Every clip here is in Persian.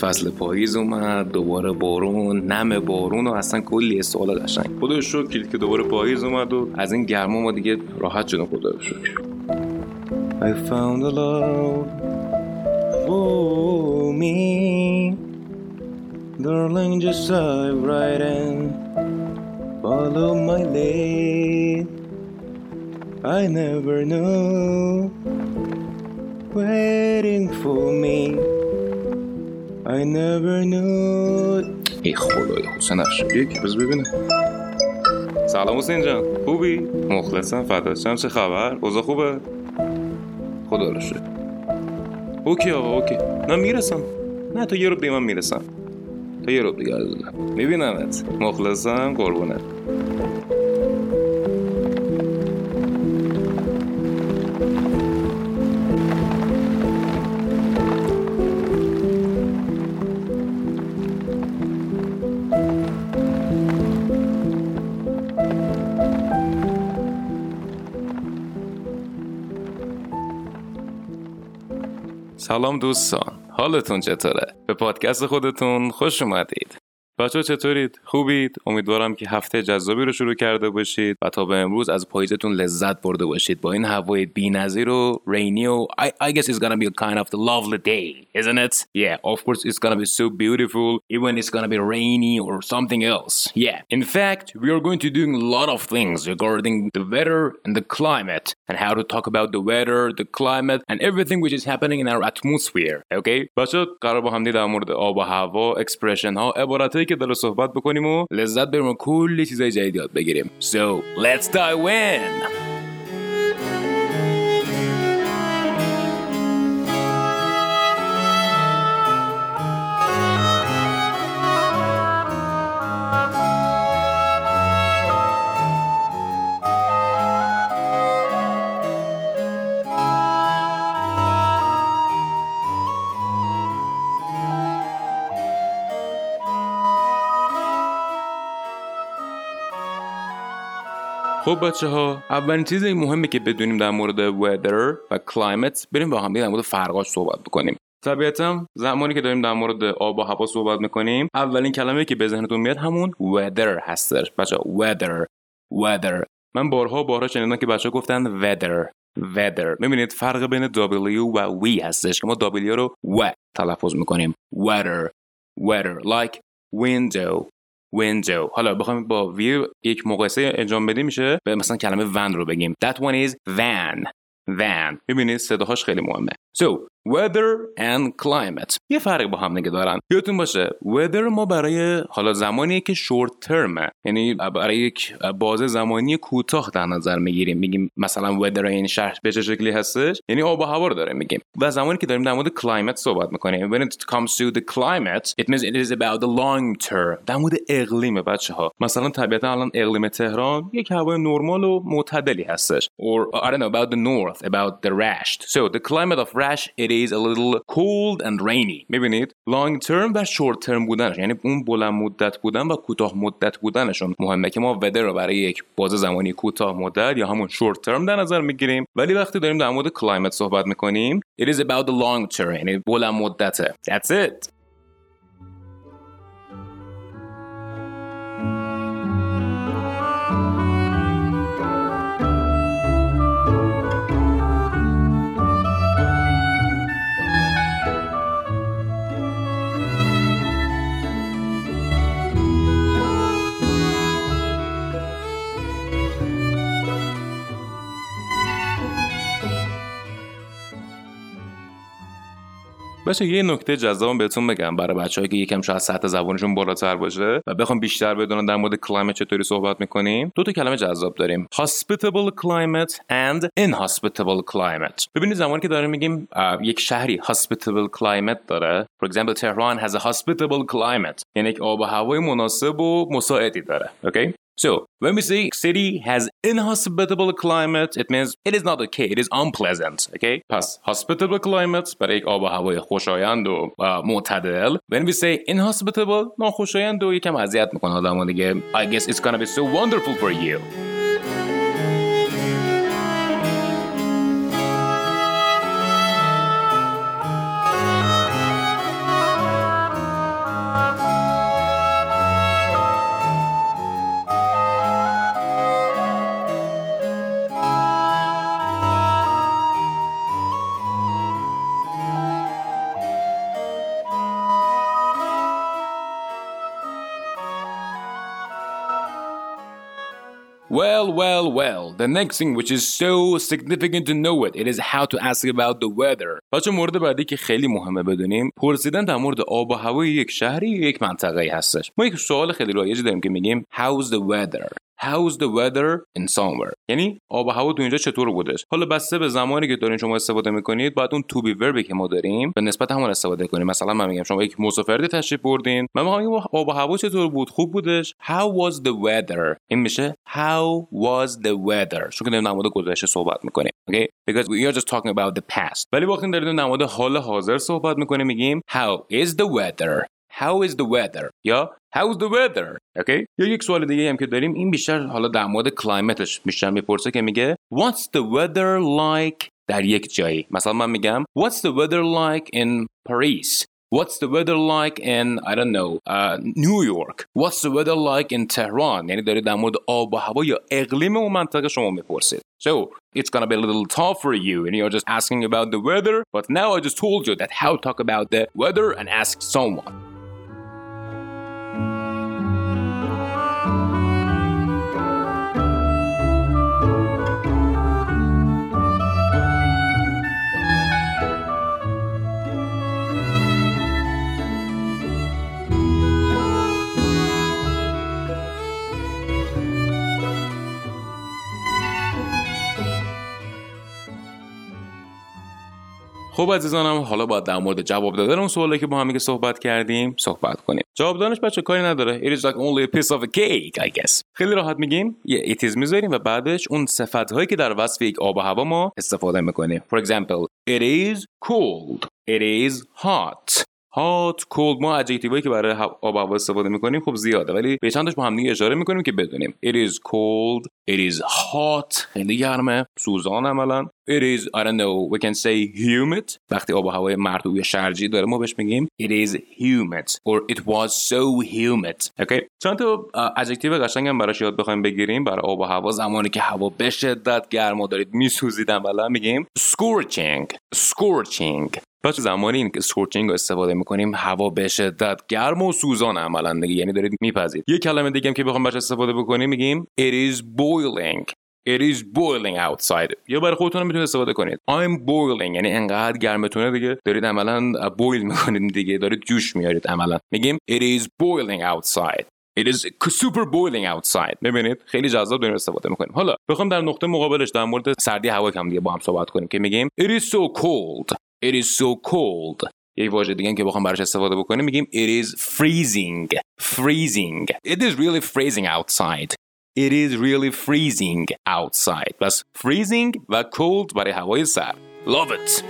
فصل پاییز اومد دوباره بارون نم بارون و اصلا کلی سوال قشنگ خدا رو شکر که دوباره پاییز اومد و از این گرما ما دیگه راحت شدیم خدا رو شکر. I found a love for me. Darling just dive right in. Follow my lead. I never knew Waiting for me. I never knew. ای خدای حسین افشاری که بز ببینه سلام حسین جان. خوبی؟ مخلصم فداشم چه خبر؟ اوضاع خوبه؟ خدا رو شکر. اوکی آقا اوکی. نه می‌رسم. نه تا یه رو دیگه من می‌رسم. تا یه رو دیگه میبینمت. مخلصم قربونت. سلام دوستان حالتون چطوره؟ به پادکست خودتون خوش اومدید بچه چطورید؟ خوبید؟ امیدوارم که هفته جذابی رو شروع کرده باشید و تا به امروز از پاییزتون لذت برده باشید با این هوای بی‌نظیر و رینی و I, I guess it's gonna be a kind of the lovely day isn't it? Yeah of course it's gonna be so beautiful even it's gonna be rainy or something else yeah in fact we are going to do a lot of things regarding the weather and the climate and how to talk about the weather the climate and everything which is happening in our atmosphere okay بچه قرار با هم در مورد آب و هوا اکسپرشن ها عبارتهایی که داره صحبت بکنیم و لذت بریم و کلی چیزای جدید یاد بگیریم. So let's dive in! خب بچه ها اولین چیز مهمی که بدونیم در مورد weather و climate بریم با هم در مورد فرقاش صحبت بکنیم. طبیعتا زمانی که داریم در مورد آب و هوا صحبت می‌کنیم اولین کلمه که به ذهنتون میاد همون weather هستش بچه weather weather. من بارها بارها شنیدم که بچه گفتن weather weather. می‌بینید فرق بین W و we هستش که ما W رو و تلفظ می‌کنیم. weather weather. Like window. Window حالا بخوایم با ویو یک مقایسه انجام بدیم میشه؟ به مثلا کلمه van رو بگیم. That one is van. Van. ببینید صداهاش خیلی مهمه. So weather and climate. یه فرق با هم نگه دارن. یادتون باشه weather ما برای حالا زمانی که short term یعنی برای یک بازه زمانی کوتاه در نظر می‌گیریم. میگیم مثلا weather این شهر به چه شکلی هستش؟ یعنی آب و هوا رو داره میگیم. و زمانی که داریم در مورد climate صحبت می‌کنیم. When it comes to the climate it means it is about the long term. در مورد اقلیم بچه ها مثلا طبیعتا الان اقلیم تهران یک هوای نرمال و معتدلی هستش. Or I don't know about the north about the rash. So the climate of rash it a little cold and rainy. می‌بینید؟ Long term و short term بودنش. یعنی اون بلند مدت بودن و کوتاه مدت بودنشون. مهمه که ما weather رو برای یک بازه زمانی کوتاه مدت یا همون short term در نظر می‌گیریم. ولی وقتی داریم در مورد climate صحبت می‌کنیم it is about the long term. یعنی بلند مدته. That's it. بچه یه نکته جذابم بهتون بگم برای بچه‌ای که یکم شاید سطح زبانشون بالاتر باشه و بخوام بیشتر بدونن در مورد کلایمت چطوری صحبت می‌کنیم. دو تا کلمه جذاب داریم. hospitable climate and inhospitable climate. ببینید زمانی که داریم میگیم یک شهری hospitable climate داره. For example Tehran has a hospitable climate. یعنی یک آب و هوای مناسب و مساعدی داره. Okay So, when we say city has inhospitable climate, it means it is not okay, it is unpleasant, okay? پس hospitable climate برای یک آب و هوای خوشایند و معتدل. When we say inhospitable, ناخوشایند و یکم اذیت میکنه آدمو دیگه. I guess it's gonna be so wonderful for you. Well, well, well. The next thing which is so significant to know it, it is how to ask about the weather. بچه مورد بعدی که خیلی مهمه بدونیم پرسیدن در مورد آب و هوای یک شهری یا یک منطقه هستش. ما یک سوال خیلی رایجی داریم که میگیم How's the weather? How's the weather in somewhere یعنی آب و هوا تو اینجا چطور بودش حالا بسته به زمانی که دارین شما استفاده می‌کنید باید اون تو بی وربی که ما داریم به نسبت همون استفاده کنیم. مثلا من میگم شما یک مسافرتی تشریف بردین. من میگم آب و هوا چطور بود؟ خوب بودش؟ How was the weather? این میشه How was the weather چون که مورد گذشته صحبت می‌کنیم. Okay? Because we are just talking about the past. ولی وقتی داریم مورد حال حاضر صحبت می‌کنیم میگیم How is the weather? How is the weather? یا How's the weather okay یا یک سوال دیگه هم که داریم این بیشتر حالا در مورد کلایمتش بیشتر میپرسه که میگه What's the weather like در یک جایی مثلا من میگم What's the weather like in Paris What's the weather like in I don't know uh, New York What's the weather like in Tehran یعنی دارید در مورد آب و هوا یا اقلیم اون منطقه شما میپرسید So it's gonna be a little tough for you and you're just asking about the weather but now I just told you that how to talk about the weather and ask someone خب عزیزانم حالا باید در مورد جواب دادن اون سوالی که با هم صحبت کردیم صحبت کنیم. جواب دادنش بچه کاری نداره. It is like only a piece of a cake I guess. خیلی راحت میگیم یه it is می‌ذاریم و بعدش اون صفت هایی که در وصف یک آب و هوا ما استفاده می‌کنیم. For example it is cold. It is hot. هات کولد ما ادجکتیوهایی که برای آب هوا استفاده می‌کنیم خب زیاده. ولی به چندش با هم دیگه اشاره می‌کنیم که بدونیم. It is cold. It is hot. خیلی گرمه. سوزان عملا. It is I don't know we can say humid. وقتی آب و هوای مرطوب یا شرجی داره ما بهش میگیم it is humid. Or it was so humid. Okay. چند تا adjective قشنگ هم براش یاد بخوایم بگیریم. برای آب و هوا زمانی که هوا به شدت گرم و دارید میسوزید عملا میگیم scorching. Scorching. بچه زمانی این که scorching رو استفاده می‌کنیم هوا به شدت گرم و سوزان عملا دیگه. یعنی دارید میپذید یه کلمه دیگه هم که بخوام بهش استفاده بکنیم میگیم it is boiling. It is boiling outside. یا برای خودتون می‌تونید استفاده کنید. I'm boiling. یعنی انقدر گرمتونه دیگه. دارید عملا boil می‌کنید دیگه. دارید جوش میارید عملا. میگیم It is boiling outside. It is super boiling outside. ببینید خیلی جذاب داریم استفاده می‌کنیم حالا بخوام در نقطه مقابلش در مورد سردی هوا کم دیگه با هم صحبت کنیم که میگیم It is so cold. It is so cold یک واژه دیگه که بخوام براش استفاده بکنیم میگیم it is freezing freezing it is really freezing outside it is really freezing outside بس freezing و cold برای هوای سرد love it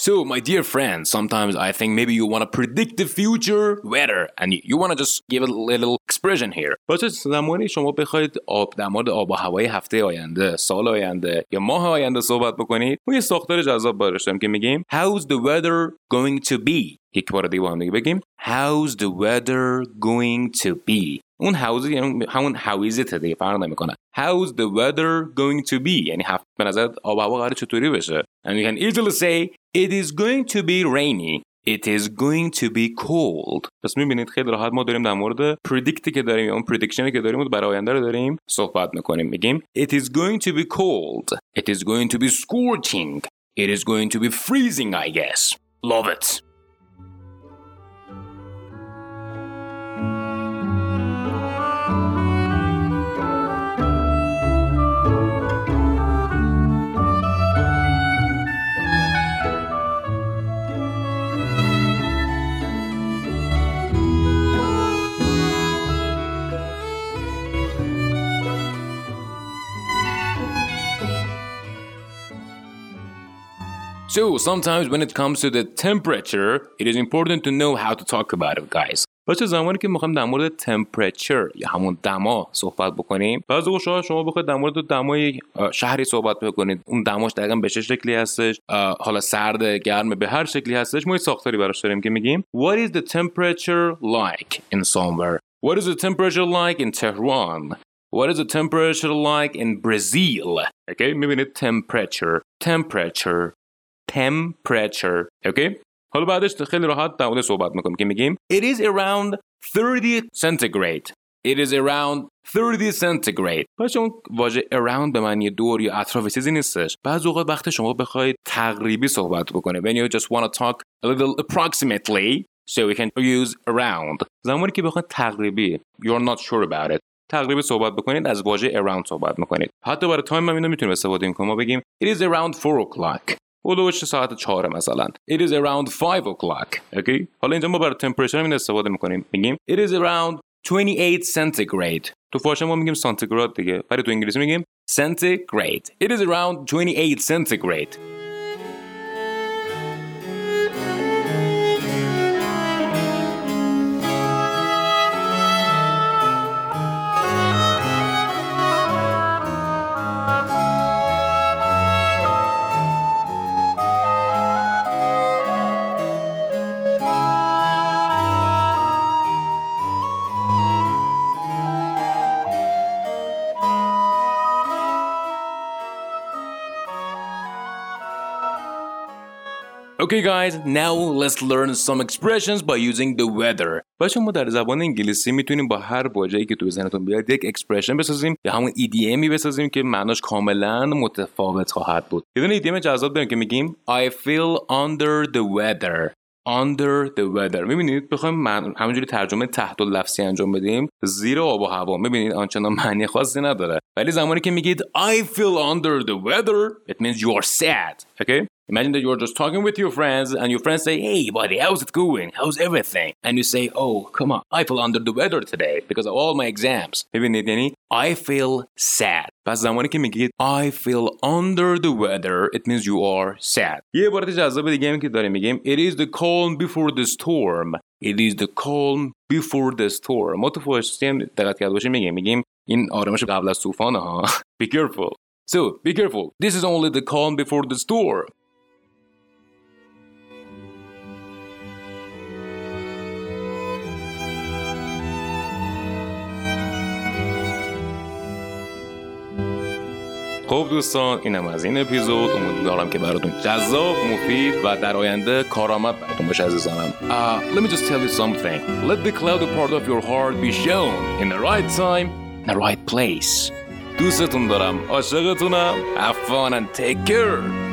So, my dear friends, sometimes I think maybe you want to predict the future weather and you want to just give a little expression here. بچه زمانی شما بخواید آب در مورد آب و هوای هفته آینده، سال آینده یا ماه آینده صحبت بکنید، ما یه ساختار جذاب براش که میگیم How's the weather going to be؟ یک بار دیگه با هم دیگه بگیم How's the weather going to be؟ اون هاوز یعنی همون هاویزت دیگه فرق نمیکنه How's the weather going to be یعنی هفت به نظر آب و هوا قرار چطوری بشه and you can easily say it is going to be rainy It is going to be cold. پس میبینید خیلی راحت ما داریم در مورد پردیکتی که داریم یا اون پردیکشنی که داریم برای آینده رو داریم صحبت میکنیم میگیم It is going to be cold. It is going to be scorching. It is going to be freezing I guess. Love it. So sometimes when it comes to the temperature, it is important to know how to talk about it, guys. باشه زمانی که میخوایم در مورد تمپرچر یا همون دما صحبت بکنیم بعضی اوقات شما شما بخواید در مورد دمای شهری صحبت بکنید اون دماش دقیقا به چه شکلی هستش حالا سرد گرم به هر شکلی هستش ما یه ساختاری براش داریم که میگیم What is the temperature like in somewhere What is the temperature like in Tehran What is the temperature like in Brazil okay میبینید temperature temperature temperature. Okay? حالا بعدش خیلی راحت در مورد صحبت می‌کنیم که میگیم It is around 30 centigrade. It is around 30 centigrade. پس اون واژه around به معنی دور یا اطراف چیزی نیستش. بعض اوقات وقت شما بخواید تقریبی صحبت بکنه. When you just want to talk a little approximately so we can use around. زمانی که بخواید تقریبی you're not sure about it. تقریبی صحبت بکنید از واژه around صحبت می‌کنید. حتی برای تایم هم اینو می‌تونیم استفاده کنیم ما بگیم it is around 4 o'clock. هلوش ساعت چهار مثلا. It is around 5 o'clock. Okay? حالا اینجا ما برای temperature این استفاده می‌کنیم. میگیم It is around 28 centigrade. تو فارسی ما میگیم سانتیگراد دیگه. برای تو انگلیسی میگیم centigrade. It is around 28 centigrade. Okay guys, now let's learn some expressions by using the weather. باشه ما در زبان انگلیسی می‌تونیم با هر واژه‌ای که تو ذهنتون بیاد یک اکسپرشن بسازیم یا همون EDMی بسازیم که معناش کاملا متفاوت خواهد بود. یه دونه EDM جذاب داریم که میگیم I feel under the weather. under the weather. می‌بینید؟ بخوایم همونجوری ترجمه تحت لفظی انجام بدیم. زیر آب و هوا. می‌بینید؟ آنچنان معنی خاصی نداره. ولی زمانی که میگید I feel under the weather it means you are sad. Okay? Imagine that you're just talking with your friends and your friends say, Hey, buddy, how's it going? How's everything? And you say, Oh, come on, I feel under the weather today because of all my exams. ببینید یعنی I feel sad. پس زمانی که میگید I feel under the weather, it means you are sad. یه عبارت جذاب دیگه هم که داریم میگیم It is the calm before the storm. It is the calm before the storm. ما تو فارسی هم دقت کرده باشیم میگیم میگیم این آرامش قبل از طوفان ها. Be careful. So, be careful. This is only the calm before the storm. خب دوستان اینم از این اپیزود امیدوارم که براتون جذاب مفید و در آینده کارآمد براتون باشه عزیزانم uh, let me just tell you something let the cloudy part of your heart be shown in the right time in the right place دوستتون دارم عاشقتونم and take care